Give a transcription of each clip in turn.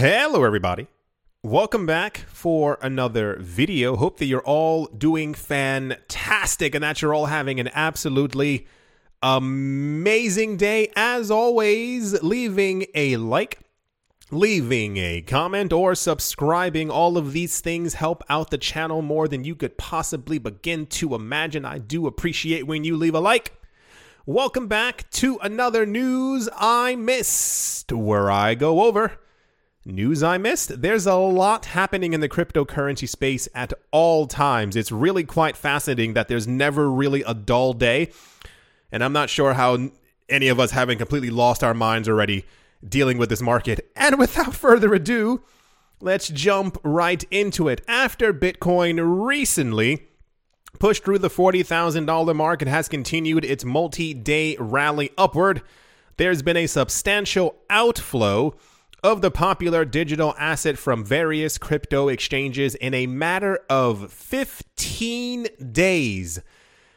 Hello, everybody. Welcome back for another video. Hope that you're all doing fantastic and that you're all having an absolutely amazing day. As always, leaving a like, leaving a comment, or subscribing. All of these things help out the channel more than you could possibly begin to imagine. I do appreciate when you leave a like. Welcome back to another News I Missed, where I go over news I missed. There's a lot happening in the cryptocurrency space at all times. It's really quite fascinating that there's never really a dull day. And I'm not sure how any of us haven't completely lost our minds already dealing with this market. And without further ado, let's jump right into it. After Bitcoin recently pushed through the $40,000 mark and has continued its multi day rally upward, there's been a substantial outflow of the popular digital asset from various crypto exchanges in a matter of 15 days.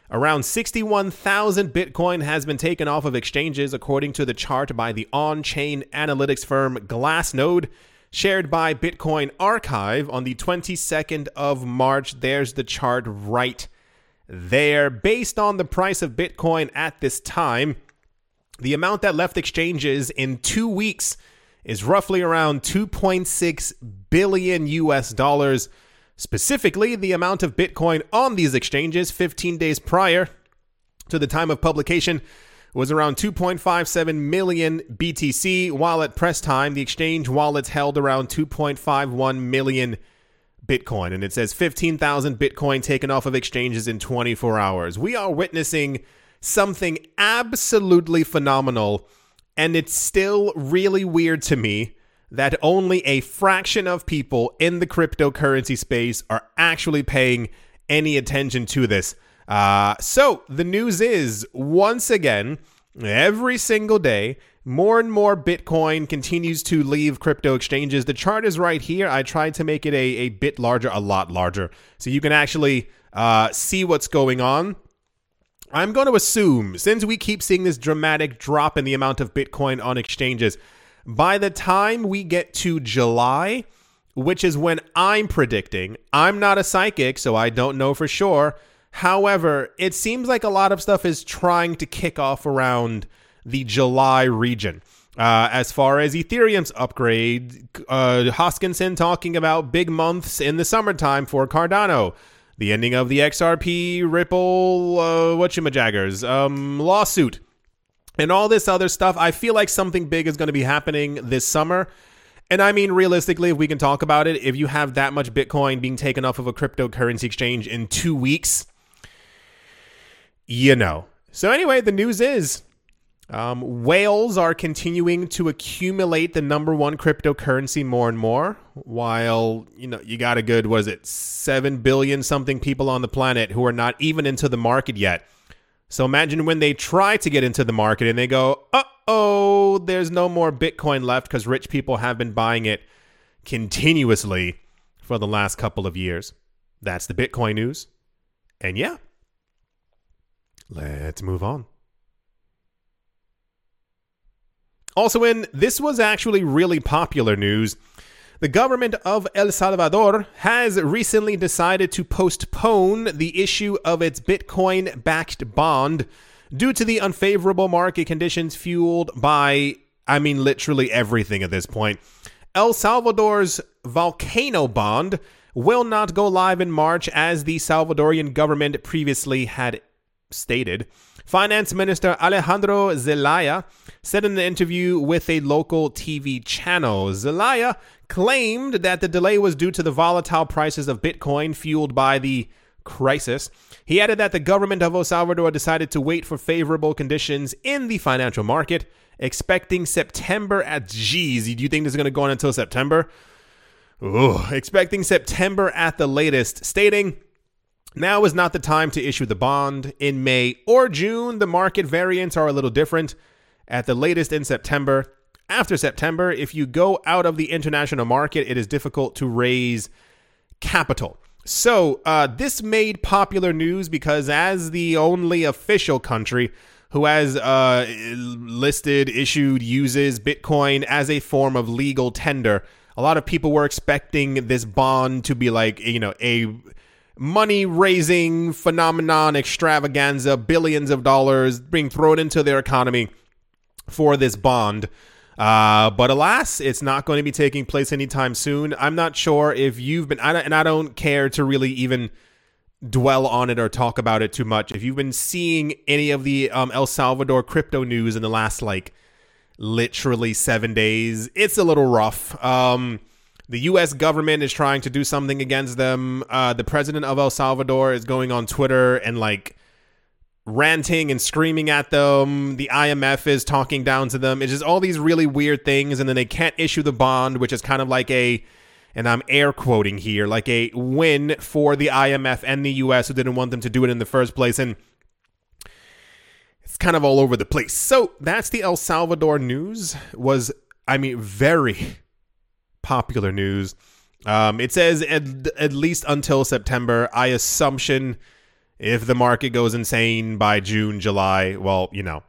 Around 61,000 Bitcoin has been taken off of exchanges, according to the chart by the on chain analytics firm Glassnode, shared by Bitcoin Archive on the 22nd of March. There's the chart right there. Based on the price of Bitcoin at this time, the amount that left exchanges in two weeks is roughly around 2.6 billion US dollars. Specifically, the amount of Bitcoin on these exchanges 15 days prior to the time of publication was around 2.57 million BTC, while at press time, the exchange wallets held around 2.51 million Bitcoin. And it says 15,000 Bitcoin taken off of exchanges in 24 hours. We are witnessing something absolutely phenomenal and it's still really weird to me that only a fraction of people in the cryptocurrency space are actually paying any attention to this. Uh, so the news is once again, every single day, more and more Bitcoin continues to leave crypto exchanges. The chart is right here. I tried to make it a, a bit larger, a lot larger, so you can actually uh, see what's going on. I'm going to assume, since we keep seeing this dramatic drop in the amount of Bitcoin on exchanges, by the time we get to July, which is when I'm predicting, I'm not a psychic, so I don't know for sure. However, it seems like a lot of stuff is trying to kick off around the July region. Uh, as far as Ethereum's upgrade, uh, Hoskinson talking about big months in the summertime for Cardano the ending of the XRP Ripple uh, whatchamajaggers um, lawsuit, and all this other stuff. I feel like something big is going to be happening this summer. And I mean, realistically, if we can talk about it, if you have that much Bitcoin being taken off of a cryptocurrency exchange in two weeks, you know. So, anyway, the news is um, whales are continuing to accumulate the number one cryptocurrency more and more, while you know you got a good was it seven billion something people on the planet who are not even into the market yet. So imagine when they try to get into the market and they go, "Uh oh, there's no more Bitcoin left because rich people have been buying it continuously for the last couple of years." That's the Bitcoin news, and yeah, let's move on. Also, in this was actually really popular news. The government of El Salvador has recently decided to postpone the issue of its Bitcoin backed bond due to the unfavorable market conditions fueled by, I mean, literally everything at this point. El Salvador's volcano bond will not go live in March as the Salvadorian government previously had stated. Finance Minister Alejandro Zelaya said in an interview with a local TV channel. Zelaya claimed that the delay was due to the volatile prices of Bitcoin fueled by the crisis. He added that the government of El Salvador decided to wait for favorable conditions in the financial market, expecting September at geez, do you think this is going to go on until September? Ooh, expecting September at the latest, stating now is not the time to issue the bond. In May or June, the market variants are a little different. At the latest in September. After September, if you go out of the international market, it is difficult to raise capital. So, uh, this made popular news because, as the only official country who has uh, listed, issued, uses Bitcoin as a form of legal tender, A lot of people were expecting this bond to be like, you know, a money raising phenomenon, extravaganza, billions of dollars being thrown into their economy for this bond. Uh, but alas, it's not going to be taking place anytime soon. I'm not sure if you've been, I and I don't care to really even dwell on it or talk about it too much. If you've been seeing any of the um, El Salvador crypto news in the last like literally seven days, it's a little rough. Um, the U.S. government is trying to do something against them. Uh, the president of El Salvador is going on Twitter and like ranting and screaming at them. The IMF is talking down to them. It's just all these really weird things, and then they can't issue the bond, which is kind of like a and I'm air quoting here, like a win for the IMF and the US who didn't want them to do it in the first place. And it's kind of all over the place. So that's the El Salvador news. Was, I mean, very popular news. Um, it says at, at least until September. I assumption if the market goes insane by June, July, well, you know,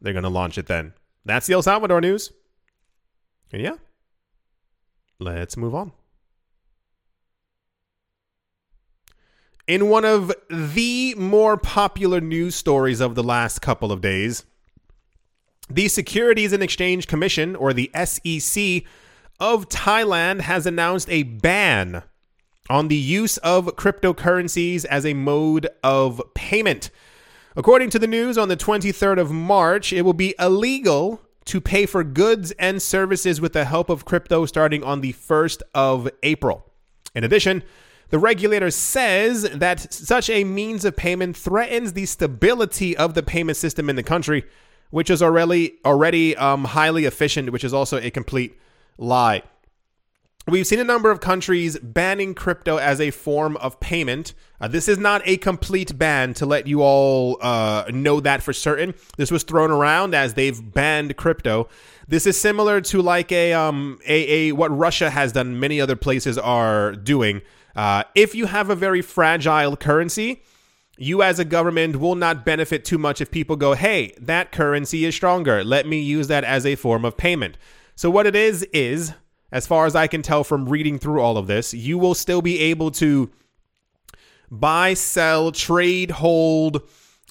they're going to launch it then. That's the El Salvador news. And yeah, let's move on. In one of the more popular news stories of the last couple of days, the Securities and Exchange Commission, or the SEC, of Thailand has announced a ban on the use of cryptocurrencies as a mode of payment. According to the news on the 23rd of March, it will be illegal to pay for goods and services with the help of crypto starting on the 1st of April. In addition, the regulator says that such a means of payment threatens the stability of the payment system in the country, which is already already um, highly efficient, which is also a complete lie. We've seen a number of countries banning crypto as a form of payment. Uh, this is not a complete ban to let you all uh, know that for certain. This was thrown around as they've banned crypto. This is similar to like a um a, a what Russia has done. Many other places are doing. Uh, if you have a very fragile currency, you as a government will not benefit too much if people go, "Hey, that currency is stronger. Let me use that as a form of payment." So what it is is as far as I can tell from reading through all of this, you will still be able to buy, sell, trade, hold,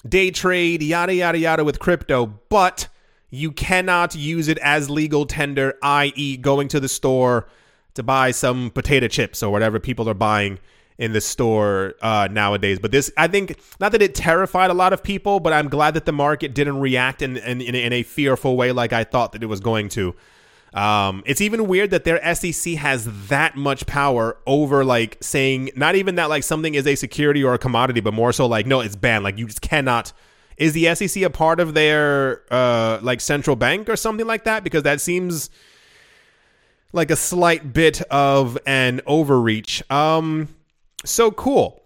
day trade, yada, yada, yada with crypto, but you cannot use it as legal tender, i.e., going to the store to buy some potato chips or whatever people are buying in the store uh, nowadays. But this, I think, not that it terrified a lot of people, but I'm glad that the market didn't react in, in, in a fearful way like I thought that it was going to. Um, it's even weird that their SEC has that much power over like saying not even that like something is a security or a commodity, but more so like no, it's banned. Like you just cannot. Is the SEC a part of their uh, like central bank or something like that? Because that seems like a slight bit of an overreach. Um, so cool.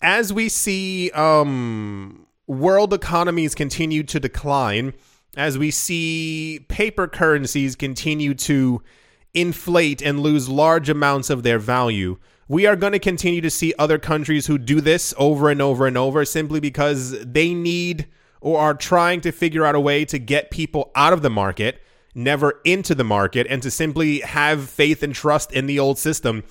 As we see um, world economies continue to decline as we see paper currencies continue to inflate and lose large amounts of their value. We are going to continue to see other countries who do this over and over and over simply because they need or are trying to figure out a way to get people out of the market, never into the market, and to simply have faith and trust in the old system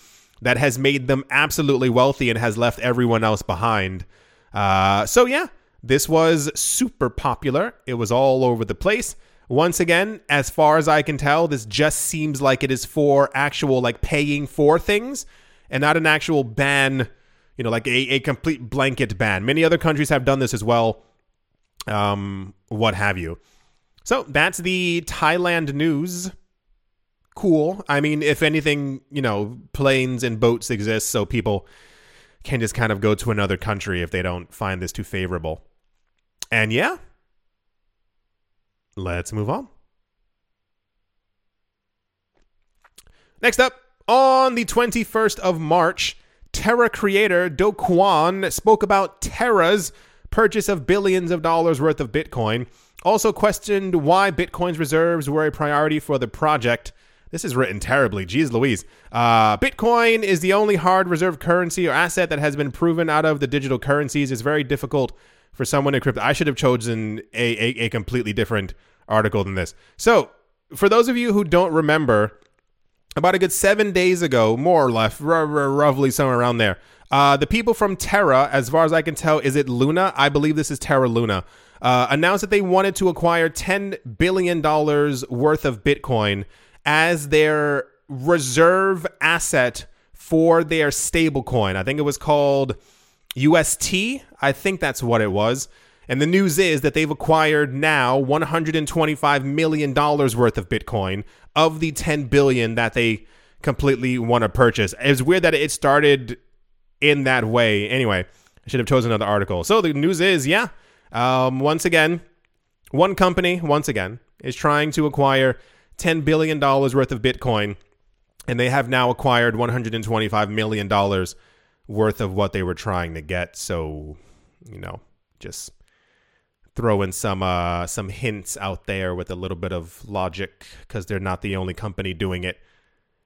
that has made them absolutely wealthy and has left everyone else behind. Uh, so, yeah, this was super popular. It was all over the place. Once again, as far as I can tell, this just seems like it is for actual like paying for things and not an actual ban, you know, like a, a complete blanket ban. Many other countries have done this as well. Um, what have you. So that's the Thailand news. Cool. I mean, if anything, you know, planes and boats exist so people can just kind of go to another country if they don't find this too favorable. And yeah, let's move on. Next up, on the 21st of March, Terra creator Do Kwon spoke about Terra's purchase of billions of dollars worth of Bitcoin. Also questioned why Bitcoin's reserves were a priority for the project. This is written terribly. Jeez Louise. Uh, Bitcoin is the only hard reserve currency or asset that has been proven out of the digital currencies. It's very difficult for someone in crypto. I should have chosen a, a, a completely different article than this. So, for those of you who don't remember, about a good seven days ago, more or less, r- r- roughly somewhere around there. Uh, the people from Terra, as far as I can tell, is it Luna? I believe this is Terra Luna. Uh, announced that they wanted to acquire $10 billion worth of Bitcoin as their reserve asset for their stablecoin. I think it was called UST. I think that's what it was. And the news is that they've acquired now $125 million worth of Bitcoin of the 10 billion that they completely want to purchase. It's weird that it started in that way. Anyway, I should have chosen another article. So the news is, yeah, um, once again, one company, once again, is trying to acquire $10 billion worth of Bitcoin, and they have now acquired $125 million worth of what they were trying to get. So, you know, just throwing some uh, some hints out there with a little bit of logic because they're not the only company doing it.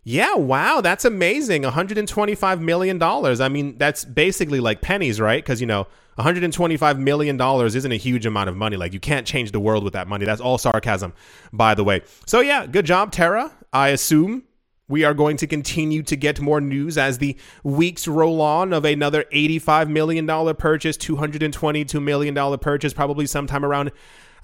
Yeah, wow, that's amazing. $125 million. I mean, that's basically like pennies, right? Because, you know, $125 million isn't a huge amount of money. Like, you can't change the world with that money. That's all sarcasm, by the way. So, yeah, good job, Terra. I assume we are going to continue to get more news as the weeks roll on of another $85 million purchase, $222 million purchase, probably sometime around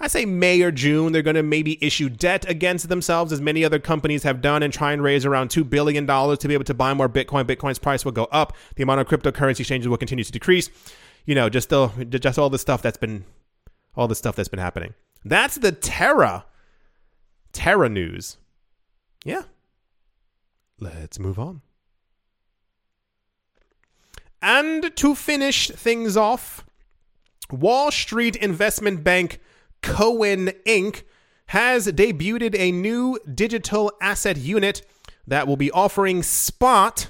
I say May or June, they're going to maybe issue debt against themselves, as many other companies have done, and try and raise around $2 billion to be able to buy more Bitcoin. Bitcoin's price will go up. The amount of cryptocurrency exchanges will continue to decrease. You know, just, the, just all the stuff that's been, all the stuff that's been happening. That's the Terra, Terra news. Yeah. Let's move on. And to finish things off, Wall Street investment bank Cowen Inc. has debuted a new digital asset unit that will be offering spot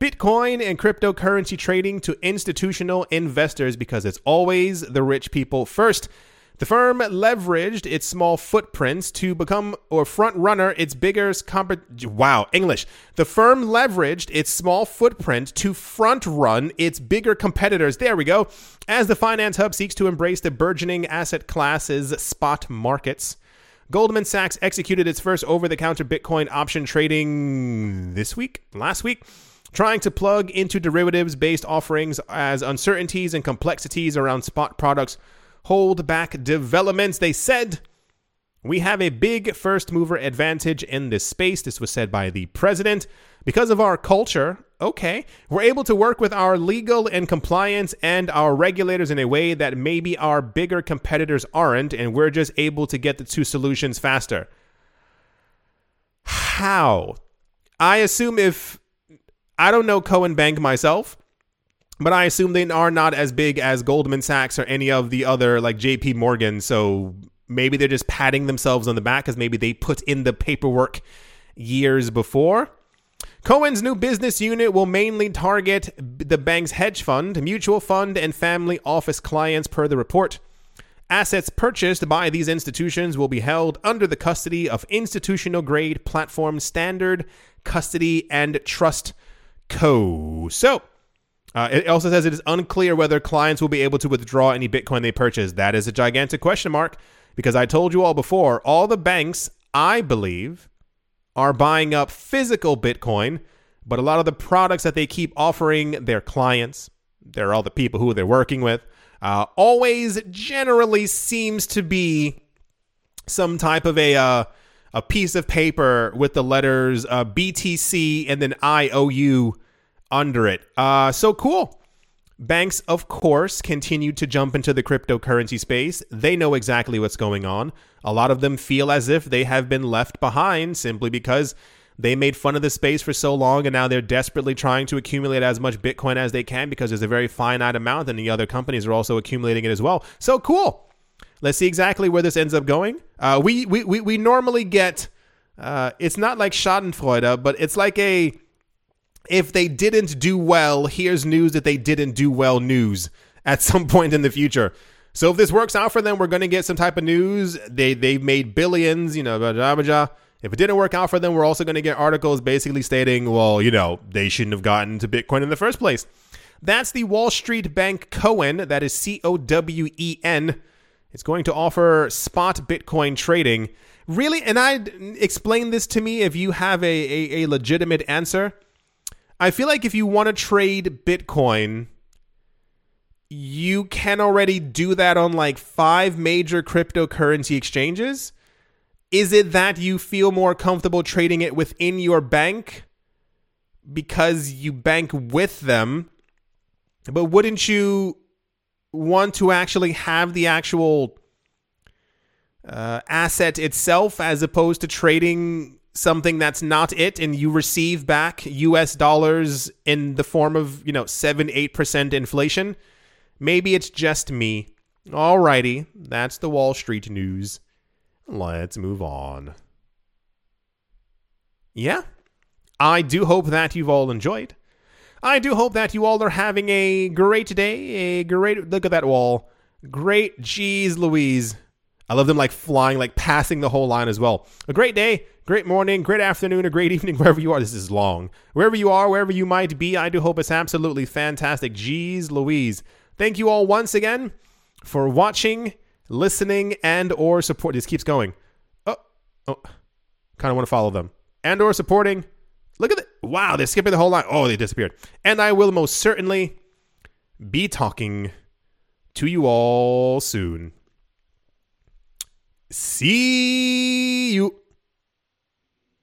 Bitcoin and cryptocurrency trading to institutional investors because it's always the rich people first. The firm leveraged its small footprints to become or front runner its bigger comp- wow English. The firm leveraged its small footprint to front run its bigger competitors. There we go. As the finance hub seeks to embrace the burgeoning asset classes spot markets. Goldman Sachs executed its first over the counter Bitcoin option trading this week, last week, trying to plug into derivatives based offerings as uncertainties and complexities around spot products hold back developments. They said, We have a big first mover advantage in this space. This was said by the president. Because of our culture, okay, we're able to work with our legal and compliance and our regulators in a way that maybe our bigger competitors aren't, and we're just able to get the two solutions faster. How? I assume if I don't know Cowen Bank myself, but I assume they are not as big as Goldman Sachs or any of the other like JP Morgan. So maybe they're just patting themselves on the back because maybe they put in the paperwork years before. Cowen's new business unit will mainly target the bank's hedge fund, mutual fund, and family office clients, per the report. Assets purchased by these institutions will be held under the custody of institutional grade platform standard custody and trust co. So, uh, it also says it is unclear whether clients will be able to withdraw any Bitcoin they purchase. That is a gigantic question mark because I told you all before, all the banks, I believe, are buying up physical Bitcoin, but a lot of the products that they keep offering their clients, they're all the people who they're working with, uh, always generally seems to be some type of a uh, a piece of paper with the letters uh, BTC and then IOU under it. Uh, so cool. Banks, of course, continue to jump into the cryptocurrency space. They know exactly what's going on. A lot of them feel as if they have been left behind simply because they made fun of the space for so long and now they're desperately trying to accumulate as much Bitcoin as they can because there's a very finite amount and the other companies are also accumulating it as well. So cool. Let's see exactly where this ends up going. Uh, we, we, we, we normally get, uh, it's not like Schadenfreude, but it's like a if they didn't do well, here's news that they didn't do well news at some point in the future. So if this works out for them, we're going to get some type of news. They they've made billions, you know, blah, blah, blah. If it didn't work out for them, we're also going to get articles basically stating, well, you know, they shouldn't have gotten to Bitcoin in the first place. That's the Wall Street Bank Cowen. That is C O W E N. It's going to offer spot Bitcoin trading. Really? And I explain this to me if you have a, a, a legitimate answer. I feel like if you want to trade Bitcoin, you can already do that on like five major cryptocurrency exchanges. Is it that you feel more comfortable trading it within your bank because you bank with them? But wouldn't you want to actually have the actual uh, asset itself as opposed to trading something that's not it and you receive back US dollars in the form of, you know, 7 8% inflation? Maybe it's just me. Alrighty, that's the Wall Street news. Let's move on. Yeah, I do hope that you've all enjoyed. I do hope that you all are having a great day. A great look at that wall. Great, jeez, Louise. I love them like flying, like passing the whole line as well. A great day, great morning, great afternoon, or great evening, wherever you are. This is long. Wherever you are, wherever you might be, I do hope it's absolutely fantastic. Jeez, Louise. Thank you all once again for watching, listening, and or support. This keeps going. Oh, oh, kind of want to follow them and or supporting. Look at it. Wow, they're skipping the whole line. Oh, they disappeared. And I will most certainly be talking to you all soon. See you.